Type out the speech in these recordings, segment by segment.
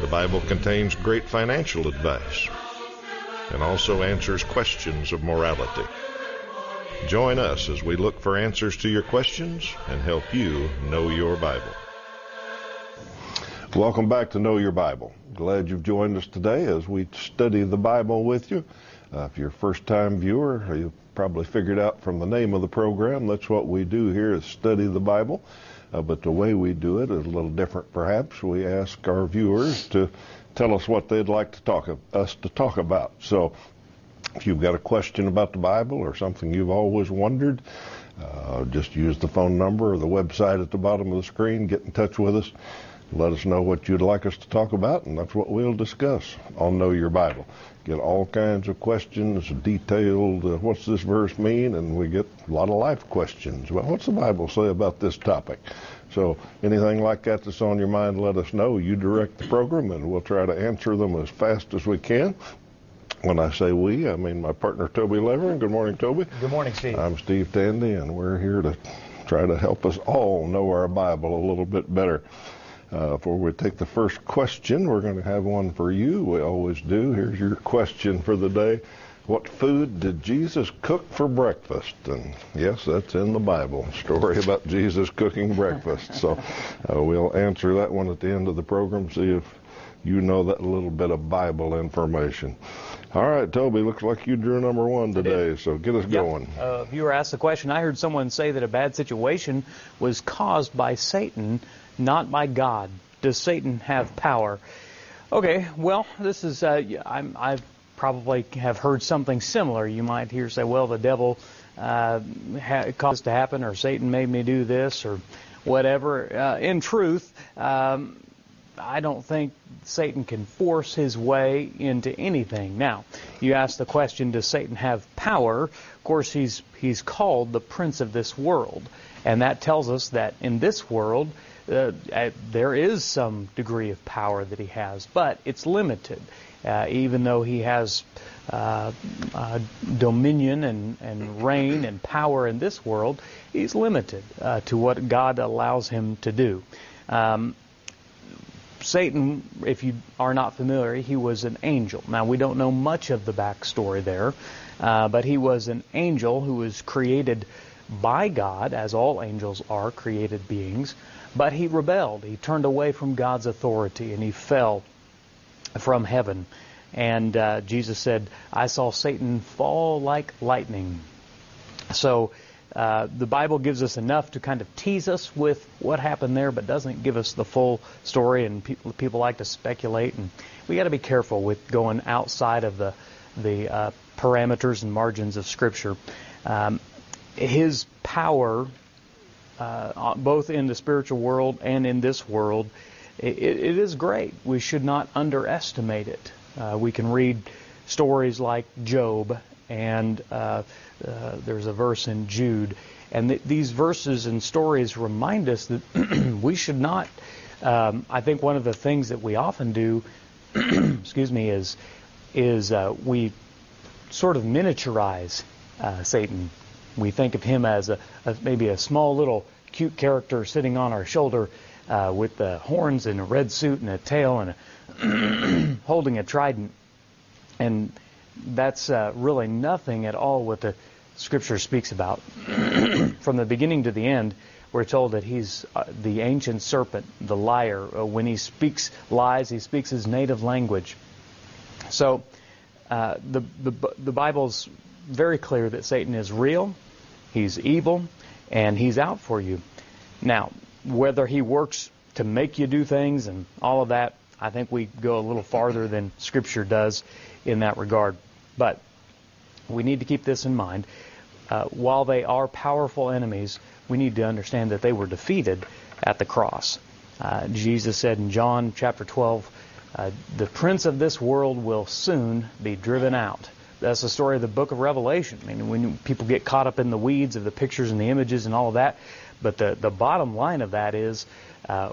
The Bible contains great financial advice and also answers questions of morality. Join us as we look for answers to your questions and help you know your Bible. Welcome back to Know Your Bible. Glad you've joined us today as we study the Bible with you. Uh, if you're a first time viewer, you probably figured out from the name of the program that's what we do here is study the Bible. Uh, but the way we do it is a little different, perhaps. We ask our viewers to tell us what they'd like to talk us to talk about. So, if you've got a question about the Bible or something you've always wondered, uh, just use the phone number or the website at the bottom of the screen. Get in touch with us. Let us know what you'd like us to talk about, and that's what we'll discuss on Know Your Bible. Get all kinds of questions, detailed, uh, what's this verse mean? And we get a lot of life questions. Well, what's the Bible say about this topic? So anything like that that's on your mind, let us know. You direct the program, and we'll try to answer them as fast as we can. When I say we, I mean my partner Toby Levering. Good morning, Toby. Good morning, Steve. I'm Steve Tandy, and we're here to try to help us all know our Bible a little bit better. Uh, before we take the first question, we're going to have one for you. We always do. Here's your question for the day. What food did Jesus cook for breakfast? And yes, that's in the Bible. Story about Jesus cooking breakfast. So uh, we'll answer that one at the end of the program. See if you know that little bit of Bible information. All right, Toby, looks like you drew number one today, so get us Yep. going. Uh, viewer asked the question. I heard someone say that a bad situation was caused by Satan, not by God. Does Satan have power? Okay, well, this is uh, I probably have heard something similar. You might hear say, well, the devil uh, caused this to happen, or Satan made me do this, or whatever. Uh, in truth, um, I don't think Satan can force his way into anything. Now, you ask the question, does Satan have power? Of course, he's he's called the prince of this world, and that tells us that in this world uh, there is some degree of power that he has, but it's limited. Uh, even though he has uh, uh, dominion and, and reign and power in this world, he's limited uh, to what God allows him to do. Um, Satan, if you are not familiar, he was an angel. Now, we don't know much of the backstory there, uh, but he was an angel who was created by God, as all angels are created beings, but he rebelled. He turned away from God's authority and he fell from heaven. And uh, Jesus said, I saw Satan fall like lightning. So uh, the Bible gives us enough to kind of tease us with what happened there, but doesn't give us the full story. And people, people like to speculate, and we got to be careful with going outside of the the uh, parameters and margins of Scripture. Um, his power, uh, both in the spiritual world and in this world, it, it is great. We should not underestimate it. Uh, we can read stories like Job, and uh, uh, there's a verse in Jude. And th- these verses and stories remind us that we should not. Um, I think one of the things that we often do, excuse me, is is uh, we sort of miniaturize uh, Satan. We think of him as a, a maybe a small little cute character sitting on our shoulder uh, with the horns and a red suit and a tail and a holding a trident. And that's uh, really nothing at all what the Scripture speaks about. From the beginning to the end, we're told that he's uh, the ancient serpent, the liar. Uh, when he speaks lies, he speaks his native language. So uh, the, the the Bible's very clear that Satan is real, he's evil, and he's out for you. Now, whether he works to make you do things and all of that, I think we go a little farther than Scripture does in that regard. But we need to keep this in mind. Uh, while they are powerful enemies, we need to understand that they were defeated at the cross. Uh, Jesus said in John chapter 12, uh, the prince of this world will soon be driven out. That's the story of the book of Revelation. I mean, when people get caught up in the weeds of the pictures and the images and all of that, but the, the bottom line of that is uh,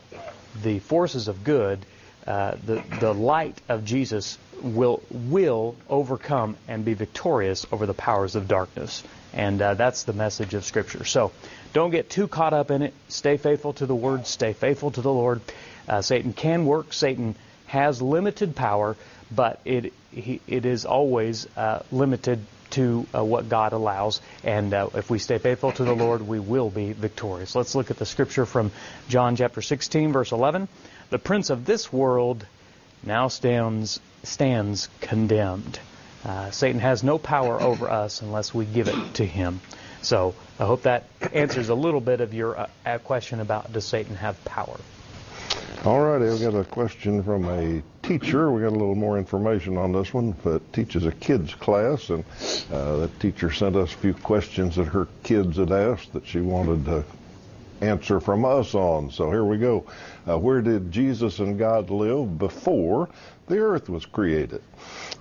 the forces of good, uh, the, the light of Jesus will, will overcome and be victorious over the powers of darkness. And uh, that's the message of Scripture. So don't get too caught up in it. Stay faithful to the Word. Stay faithful to the Lord. Uh, Satan can work. Satan has limited power, but it it is always uh, limited to uh, what God allows. And uh, if we stay faithful to the Lord, we will be victorious. Let's look at the scripture from John chapter 16, verse 11. The prince of this world now stands stands condemned. Uh, Satan has no power over us unless we give it to him. So I hope that answers a little bit of your uh, question about does Satan have power. All righty, I've got a question from a teacher. We got a little more information on this one, but teaches a kids class, and uh, the teacher sent us a few questions that her kids had asked that she wanted to answer from us on. So here we go. Uh, where did Jesus and God live before the earth was created?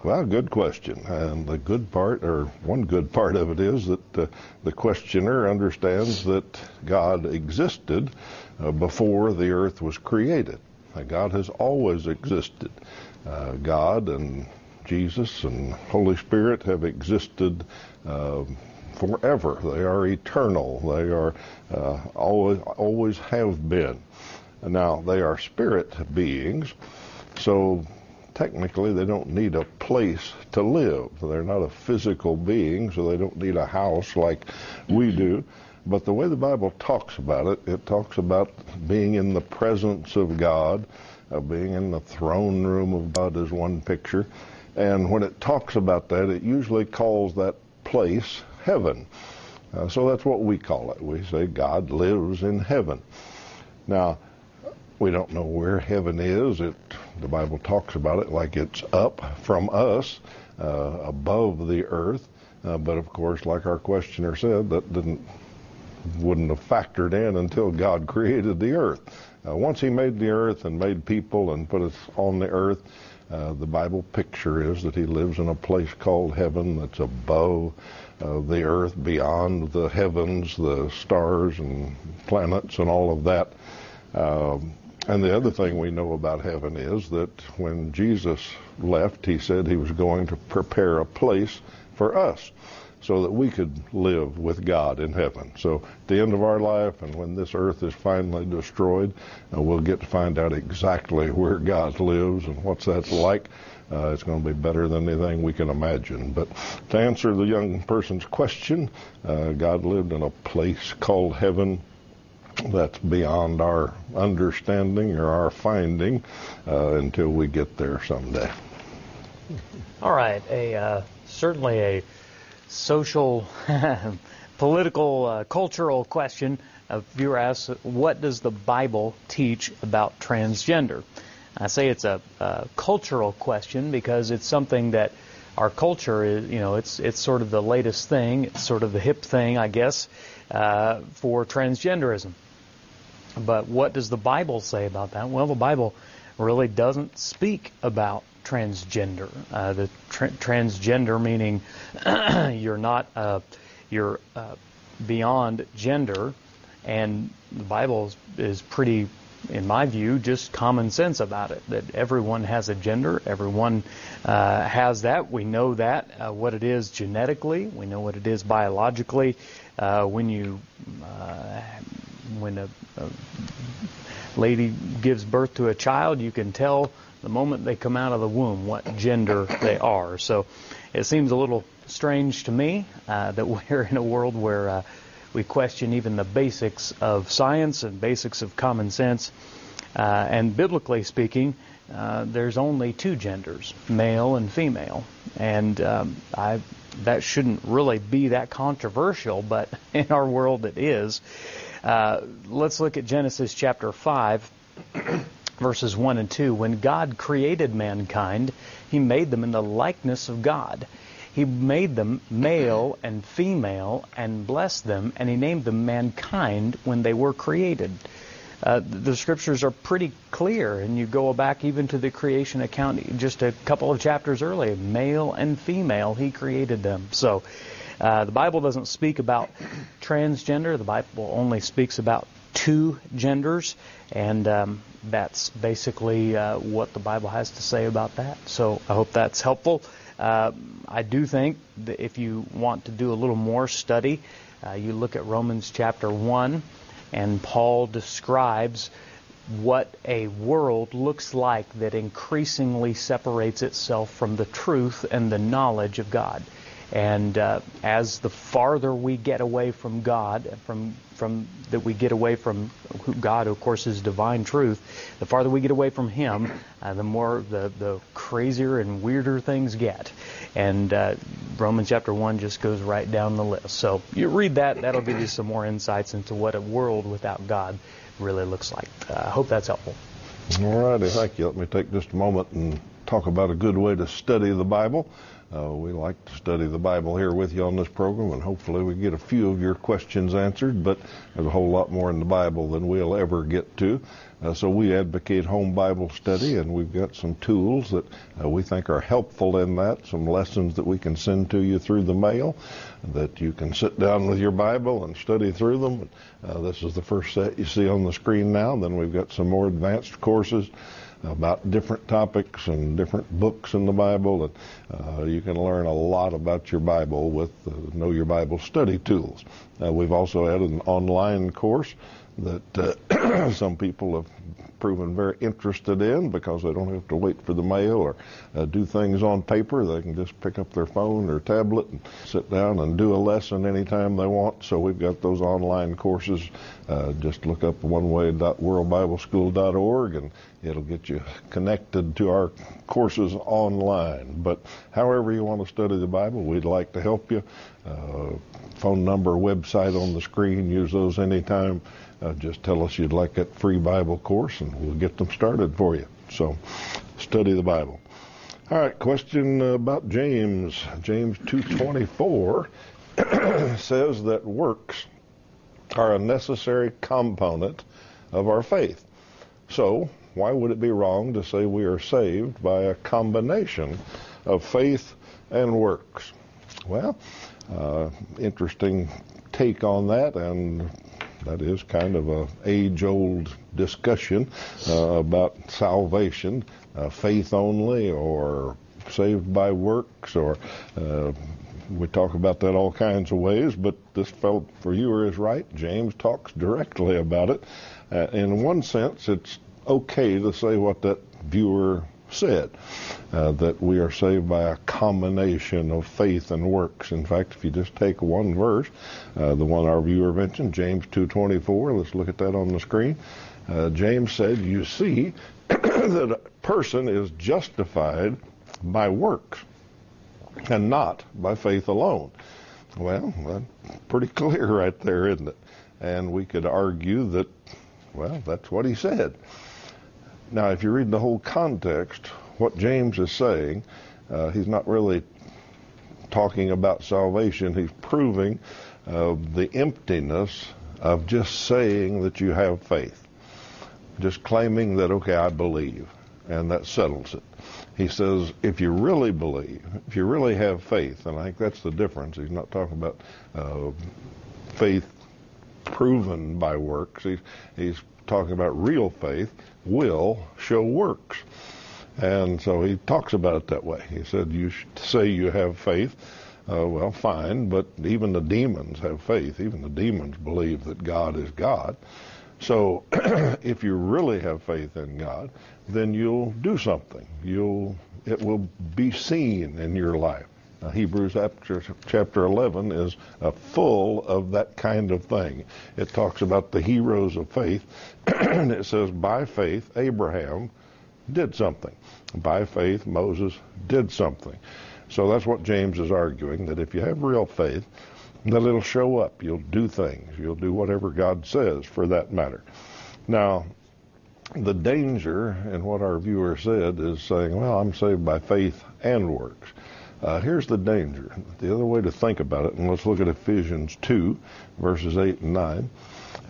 Well, good question. And the good part, or one good part of it, is that uh, the questioner understands that God existed uh, before the earth was created. God has always existed. Uh, God and Jesus and Holy Spirit have existed uh, forever. They are eternal. They are uh, always always have been. Now they are spirit beings, so technically they don't need a place to live. They're not a physical being, so they don't need a house like we do. But the way the Bible talks about it, it talks about being in the presence of God, uh, being in the throne room of God is one picture. And when it talks about that, it usually calls that place heaven. Uh, so that's what we call it. We say God lives in heaven. Now, we don't know where heaven is. It, the Bible talks about it like it's up from us, uh, above the earth. Uh, but of course, like our questioner said, that didn't wouldn't have factored in until God created the earth. Uh, once He made the earth and made people and put us on the earth, uh, the Bible picture is that He lives in a place called heaven that's above uh, the earth, beyond the heavens, the stars and planets and all of that. Um, and the other thing we know about heaven is that when Jesus left, He said He was going to prepare a place for us so that we could live with God in heaven. So at the end of our life and when this earth is finally destroyed, uh, we'll get to find out exactly where God lives and what's that like. Uh, it's going to be better than anything we can imagine. But to answer the young person's question, uh, God lived in a place called heaven that's beyond our understanding or our finding uh, until we get there someday. All right, a uh, certainly a social, political, uh, cultural question. A viewer asks, what does the Bible teach about transgender? I say it's a, a, cultural question because it's something that our culture is, you know, it's it's sort of the latest thing, it's sort of the hip thing, I guess, uh, for transgenderism. But what does the Bible say about that? Well, the Bible really doesn't speak about transgender. Uh, the tra- transgender meaning you're not uh, you're uh, beyond gender, and the Bible is, is, pretty, in my view, just common sense about it. That everyone has a gender, everyone uh, has that. We know that uh, what it is genetically. We know what it is biologically. Uh, when you when a, a lady gives birth to a child, you can tell the moment they come out of the womb what gender they are. So it seems a little strange to me uh, that we're in a world where uh, we question even the basics of science and basics of common sense. Uh, and biblically speaking, uh, there's only two genders, male and female. And um, I, that shouldn't really be that controversial, but in our world it is. Uh, let's look at Genesis chapter 5 verses 1 and 2. When God created mankind, he made them in the likeness of God. He made them male and female and blessed them, and he named them mankind when they were created. Uh, the scriptures are pretty clear, and you go back even to the creation account just a couple of chapters earlier. Male and female, He created them. So uh, the Bible doesn't speak about transgender. The Bible only speaks about two genders, and um, that's basically uh, what the Bible has to say about that. So I hope that's helpful. Uh, I do think that if you want to do a little more study, uh, you look at Romans chapter 1, and Paul describes what a world looks like that increasingly separates itself from the truth and the knowledge of God. And uh, as the farther we get away from God, from from that we get away from God, of course, is divine truth. The farther we get away from Him, uh, the more the the crazier and weirder things get. And uh, Romans chapter one just goes right down the list. So you read that; that'll give you some more insights into what a world without God really looks like. Uh, I hope that's helpful. All righty, thank you. Let me take just a moment and talk about a good way to study the Bible. Uh, we like to study the Bible here with you on this program, and hopefully we get a few of your questions answered, but there's a whole lot more in the Bible than we'll ever get to. Uh, so we advocate home Bible study, and we've got some tools that uh, we think are helpful in that, some lessons that we can send to you through the mail, that you can sit down with your Bible and study through them. Uh, this is the first set you see on the screen now. Then we've got some more advanced courses about different topics and different books in the Bible. And uh, you can learn a lot about your Bible with uh, Know Your Bible study tools. Uh, we've also added an online course that uh, some people have proven very interested in because they don't have to wait for the mail or uh, do things on paper. They can just pick up their phone or tablet and sit down and do a lesson anytime they want. So we've got those online courses. Uh, just look up oneway.worldbibleschool.org and it'll get you connected to our courses online. But however you want to study the Bible, we'd like to help you. Uh, phone number, website on the screen. Use those anytime. Uh, just tell us you'd like that free Bible course, and we'll get them started for you. So, study the Bible. All right, question about James. James 2:24 says that works are a necessary component of our faith. So, why would it be wrong to say we are saved by a combination of faith and works? Well, uh, interesting take on that, and that is kind of a age-old discussion uh, about salvation, uh, faith only, or saved by works, or uh, we talk about that all kinds of ways. But this fellow for you is right. James talks directly about it. Uh, in one sense, it's okay to say what that viewer said uh, that we are saved by a combination of faith and works. In fact, if you just take one verse, uh, the one our viewer mentioned, James 2:24, let's look at that on the screen. Uh, James said, "You see that a person is justified by works and not by faith alone." Well, that's pretty clear right there, isn't it? And we could argue that, well, that's what he said. Now, if you read the whole context, what James is saying, uh, he's not really talking about salvation. He's proving uh, the emptiness of just saying that you have faith, just claiming that, okay, I believe, and that settles it. He says, if you really believe, if you really have faith, and I think that's the difference. He's not talking about uh, faith proven by works. He's, he's talking about real faith will show works. And so he talks about it that way. He said, You say you have faith. Uh, well, fine, but even the demons have faith. Even the demons believe that God is God. So if you really have faith in God, then you'll do something. You'll it will be seen in your life. Now, Hebrews chapter 11 is uh, full of that kind of thing. It talks about the heroes of faith, and it says, by faith, Abraham did something. By faith, Moses did something. So that's what James is arguing, that if you have real faith, that it'll show up. You'll do things. You'll do whatever God says, for that matter. Now, the danger in what our viewer said is saying, well, I'm saved by faith and works. Uh, here's the danger. The other way to think about it, and let's look at Ephesians 2, verses 8 and 9.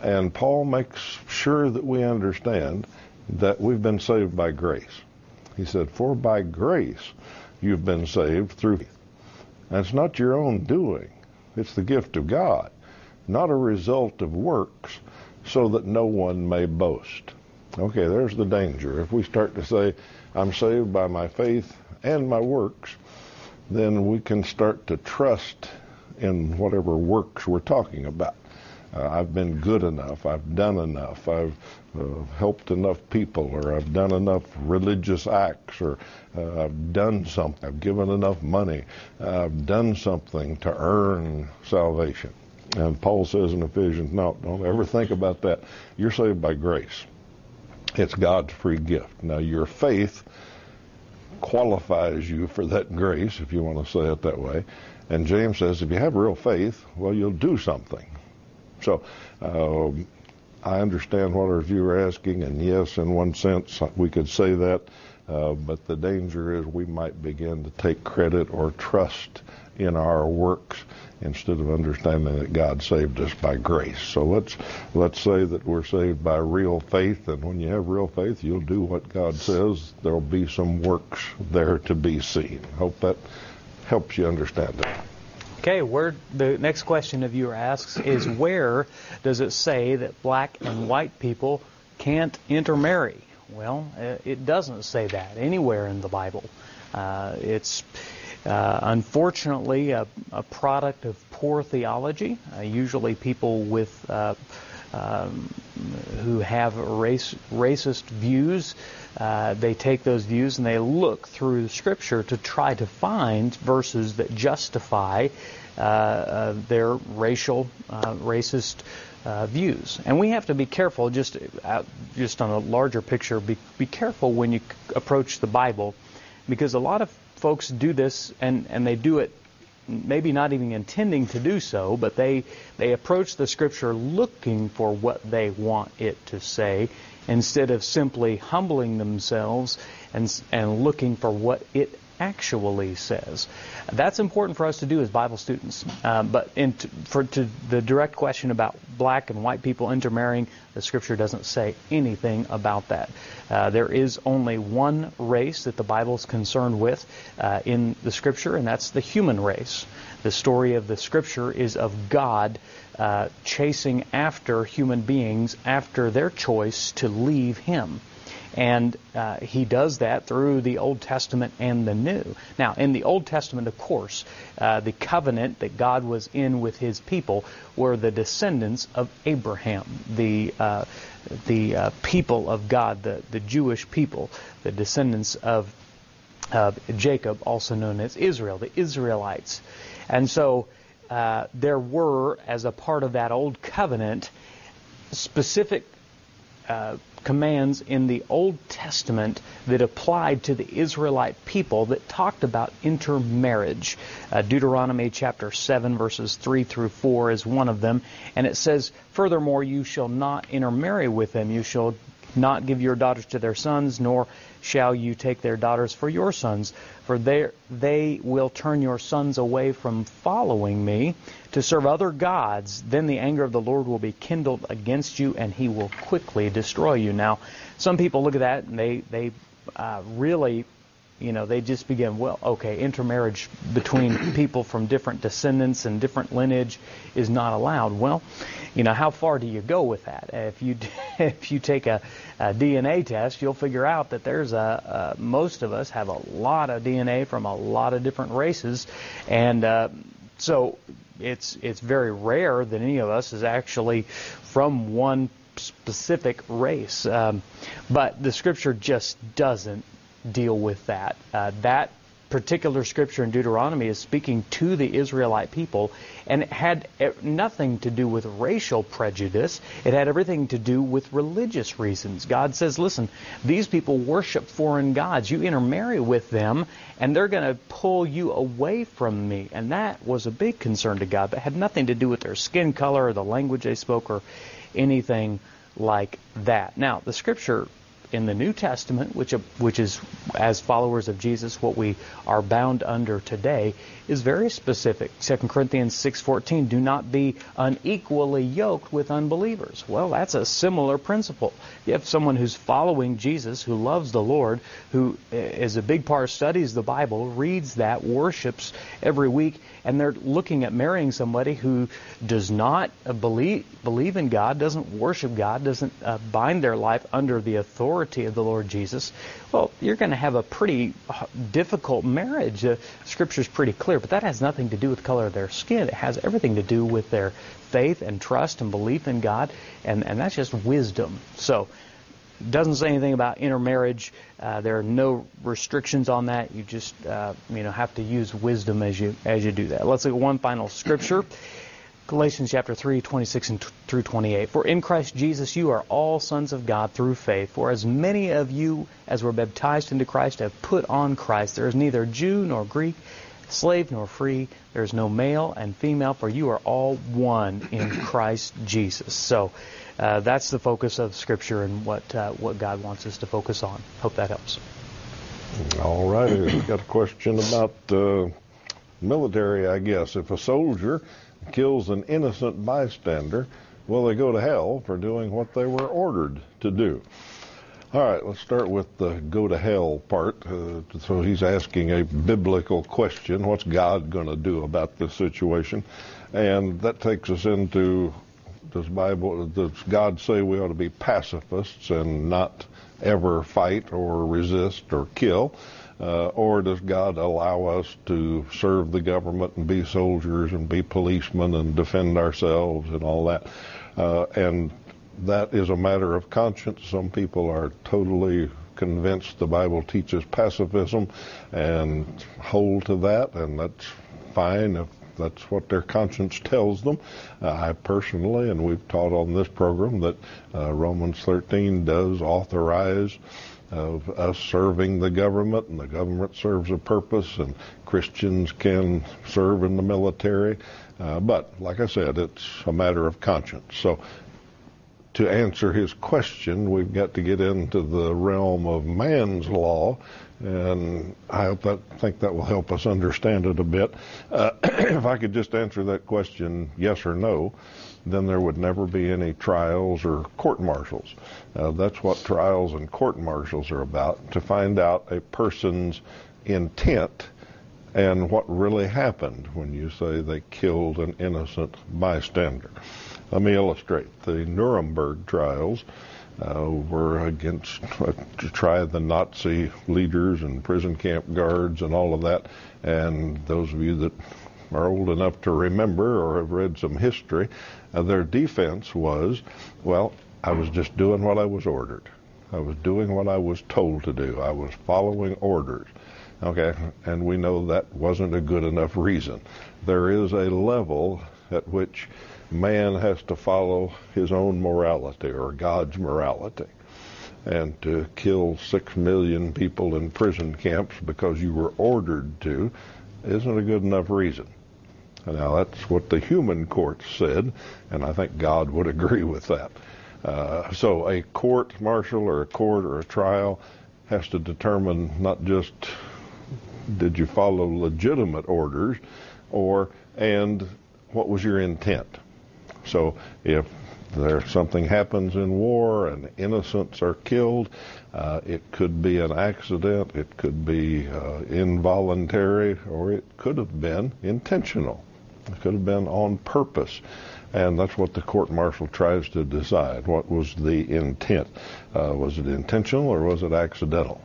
And Paul makes sure that we understand that we've been saved by grace. He said, For by grace you've been saved through faith. And it's not your own doing, it's the gift of God, not a result of works, so that no one may boast. Okay, there's the danger. If we start to say, I'm saved by my faith and my works, then we can start to trust in whatever works we're talking about. Uh, I've been good enough. I've done enough. I've uh, helped enough people, or I've done enough religious acts, or uh, I've done something. I've given enough money. I've done something to earn salvation. And Paul says in Ephesians, no, don't ever think about that. You're saved by grace. It's God's free gift. Now, your faith qualifies you for that grace, if you want to say it that way. And James says, if you have real faith, well, you'll do something. So, um, I understand what our viewer asking, and yes, in one sense, we could say that. Uh, but the danger is we might begin to take credit or trust in our works instead of understanding that God saved us by grace. So let's let's say that we're saved by real faith, and when you have real faith, you'll do what God says. There'll be some works there to be seen. Hope that helps you understand it. Okay, where the next question the viewer asks is where does it say that black and white people can't intermarry? Well, uh, it doesn't say that anywhere in the Bible. Uh, it's uh, unfortunately a, a, product of poor theology. Uh, usually, people with uh, um, who have race, racist views, uh, they take those views and they look through the Scripture to try to find verses that justify their racial, racist uh, views. And we have to be careful, just uh, just on a larger picture, be, be careful when you approach the Bible, because a lot of folks do this and, and they do it maybe not even intending to do so, but they they approach the Scripture looking for what they want it to say, instead of simply humbling themselves and and looking for what it actually says. That's important for us to do as Bible students. Uh, but for to the direct question about black and white people intermarrying, the Scripture doesn't say anything about that. Uh, there is only one race that the Bible is concerned with uh, in the Scripture, and that's the human race. The story of the Scripture is of God uh, chasing after human beings after their choice to leave Him. And uh, he does that through the Old Testament and the New. Now, in the Old Testament, of course, uh, the covenant that God was in with his people were the descendants of Abraham, the, uh, the uh, people of God, the, the Jewish people, the descendants of of Jacob, also known as Israel, the Israelites. And so uh, there were, as a part of that old covenant, specific uh, commands in the Old Testament that applied to the Israelite people that talked about intermarriage. Uh, Deuteronomy chapter 7, verses 3 through 4 is one of them. And it says, Furthermore, you shall not intermarry with them. You shall not give your daughters to their sons, nor shall you take their daughters for your sons, for they, they will turn your sons away from following me to serve other gods. Then the anger of the Lord will be kindled against you, and he will quickly destroy you. Now, some people look at that and they, they uh, really you know, they just begin, well, okay, intermarriage between people from different descendants and different lineage is not allowed. Well, you know, how far do you go with that? If you if you take a, a DNA test, you'll figure out that there's a, a, most of us have a lot of DNA from a lot of different races, and uh, so it's it's very rare that any of us is actually from one specific race. Um, but the scripture just doesn't deal with that. Uh, that particular scripture in Deuteronomy is speaking to the Israelite people, and it had nothing to do with racial prejudice. It had everything to do with religious reasons. God says, listen, these people worship foreign gods. You intermarry with them, and they're going to pull you away from me. And that was a big concern to God, but had nothing to do with their skin color or the language they spoke or anything like that. Now, the scripture in the New Testament, which which is as followers of Jesus what we are bound under today, is very specific. 2 Corinthians 6:14, do not be unequally yoked with unbelievers. Well, that's a similar principle. You have someone who's following Jesus, who loves the Lord, who is a big part studies the Bible, reads that, worships every week, and they're looking at marrying somebody who does not believe believe in God, doesn't worship God, doesn't uh, bind their life under the authority of the Lord Jesus. Well, you're going to have a pretty uh, difficult marriage. Uh, Scripture's pretty clear, but that has nothing to do with the color of their skin. It has everything to do with their faith and trust and belief in God, and, and that's just wisdom. So, doesn't say anything about intermarriage. Uh, there are no restrictions on that. You just uh, you know have to use wisdom as you as you do that. Let's look at one final scripture. Galatians chapter 3, 26 and through 28. For in Christ Jesus you are all sons of God through faith. For as many of you as were baptized into Christ have put on Christ. There is neither Jew nor Greek, slave nor free. There is no male and female, for you are all one in Christ Jesus. So uh, that's the focus of Scripture and what uh, what God wants us to focus on. Hope that helps. All right, we've got a question about uh, military, I guess. If a soldier kills an innocent bystander, will they go to hell for doing what they were ordered to do? All right, let's start with the go to hell part. Uh, so he's asking a biblical question what's God going to do about this situation? And that takes us into does Bible does God say we ought to be pacifists and not ever fight or resist or kill? Uh, or does God allow us to serve the government and be soldiers and be policemen and defend ourselves and all that? Uh, and that is a matter of conscience. Some people are totally convinced the Bible teaches pacifism and hold to that, and that's fine if that's what their conscience tells them. Uh, I personally, and we've taught on this program, that uh, Romans 13 does authorize of us serving the government, and the government serves a purpose, and Christians can serve in the military. Uh, but like I said, it's a matter of conscience. So to answer his question, we've got to get into the realm of man's law, and I hope that think that will help us understand it a bit. Uh, if I could just answer that question, yes or no, then there would never be any trials or court martials. Uh, that's what trials and court martials are about, to find out a person's intent and what really happened when you say they killed an innocent bystander. Let me illustrate. The Nuremberg trials uh, were against uh, to try the Nazi leaders and prison camp guards and all of that. And those of you that are old enough to remember or have read some history, uh, their defense was, well, I was just doing what I was ordered. I was doing what I was told to do. I was following orders. Okay, and we know that wasn't a good enough reason. There is a level at which man has to follow his own morality or God's morality. And to kill six million people in prison camps because you were ordered to isn't a good enough reason. Now, that's what the human courts said, and I think God would agree with that. Uh, so, a court martial or a court or a trial has to determine not just did you follow legitimate orders, or and what was your intent. So if there something happens in war and innocents are killed, uh, it could be an accident, it could be uh, involuntary, or it could have been intentional. It could have been on purpose. And that's what the court martial tries to decide. What was the intent? Uh, was it intentional or was it accidental?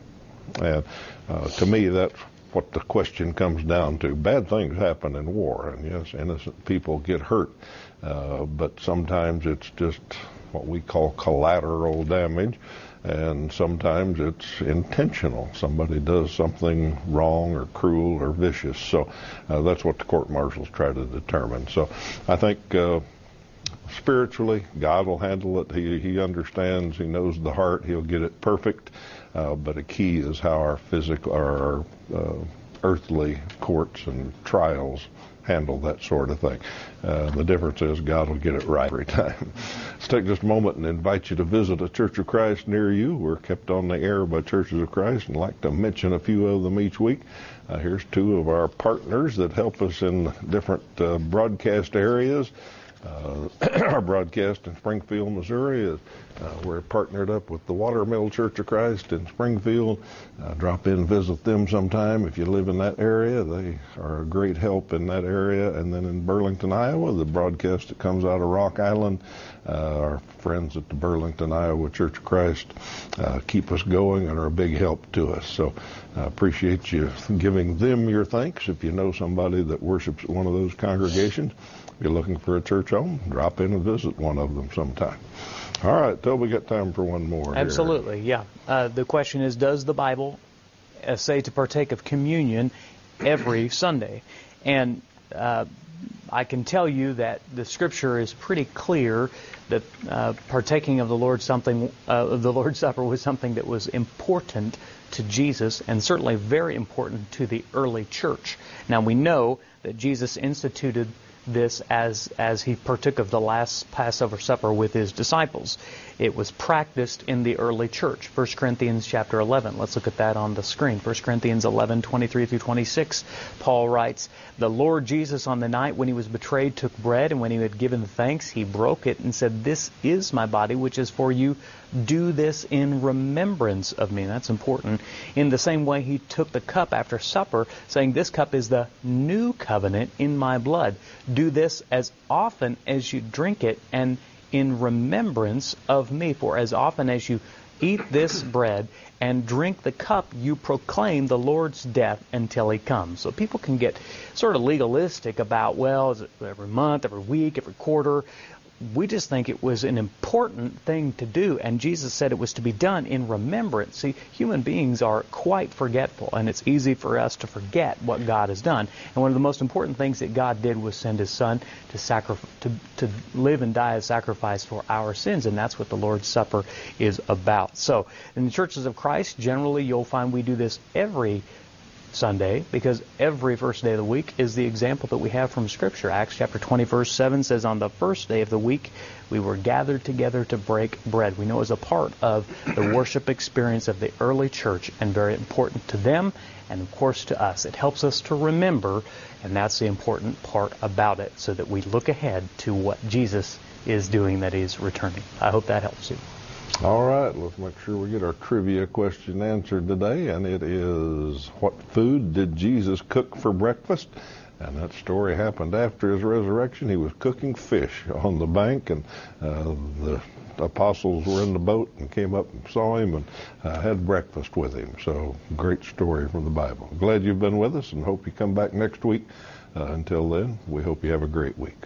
And uh, to me, that's what the question comes down to. Bad things happen in war, and yes, innocent people get hurt. Uh, but sometimes it's just what we call collateral damage, and sometimes it's intentional. Somebody does something wrong or cruel or vicious. So uh, that's what the court martials try to determine. So I think. Uh, spiritually, God will handle it. He He understands. He knows the heart. He'll get it perfect. Uh, but a key is how our physical, our uh, earthly courts and trials handle that sort of thing. Uh, the difference is God will get it right every time. Let's take a moment and invite you to visit a Church of Christ near you. We're kept on the air by Churches of Christ and like to mention a few of them each week. Uh, here's two of our partners that help us in different uh, broadcast areas. Uh, our broadcast in Springfield, Missouri. Is, uh, we're partnered up with the Watermill Church of Christ in Springfield. Uh, drop in visit them sometime if you live in that area. They are a great help in that area. And then in Burlington, Iowa, the broadcast that comes out of Rock Island, our friends at the Burlington, Iowa Church of Christ keep us going and are a big help to us. So I appreciate you giving them your thanks. If you know somebody that worships at one of those congregations, you're looking for a church home, drop in and visit one of them sometime. All right, till we got time for one more. Absolutely, here. yeah. Uh, the question is, does the Bible uh, say to partake of communion every Sunday? And uh, I can tell you that the Scripture is pretty clear that uh, partaking of the Lord's something, uh, the Lord's Supper was something that was important to Jesus and certainly very important to the early church. Now we know that Jesus instituted this as as he partook of the last Passover supper with his disciples. It was practiced in the early church. 1 Corinthians chapter 11. Let's look at that on the screen. 1 Corinthians 11, 23 through 26. Paul writes, The Lord Jesus on the night when he was betrayed took bread, and when he had given thanks, he broke it and said, This is my body, which is for you. Do this in remembrance of me. That's important. In the same way, he took the cup after supper, saying, This cup is the new covenant in my blood. Do this as often as you drink it, and in remembrance of me. For as often as you eat this bread and drink the cup, you proclaim the Lord's death until he comes. So people can get sort of legalistic about, well, is it every month, every week, every quarter? We just think it was an important thing to do, and Jesus said it was to be done in remembrance. See, human beings are quite forgetful, and it's easy for us to forget what God has done. And one of the most important things that God did was send His Son to sacrifice, to, to live and die as sacrifice for our sins, and that's what the Lord's Supper is about. So, in the churches of Christ, generally you'll find we do this every Sunday because every first day of the week is the example that we have from Scripture. Acts chapter 20, verse 7 says, On the first day of the week, we were gathered together to break bread. We know as a part of the worship experience of the early church and very important to them and, of course, to us. It helps us to remember, and that's the important part about it, so that we look ahead to what Jesus is doing that that is returning. I hope that helps you. All right, let's make sure we get our trivia question answered today, and it is what food did Jesus cook for breakfast? And that story happened after his resurrection. He was cooking fish on the bank, and uh, the apostles were in the boat and came up and saw him and uh, had breakfast with him. So, great story from the Bible. Glad you've been with us and hope you come back next week. Uh, until then, we hope you have a great week.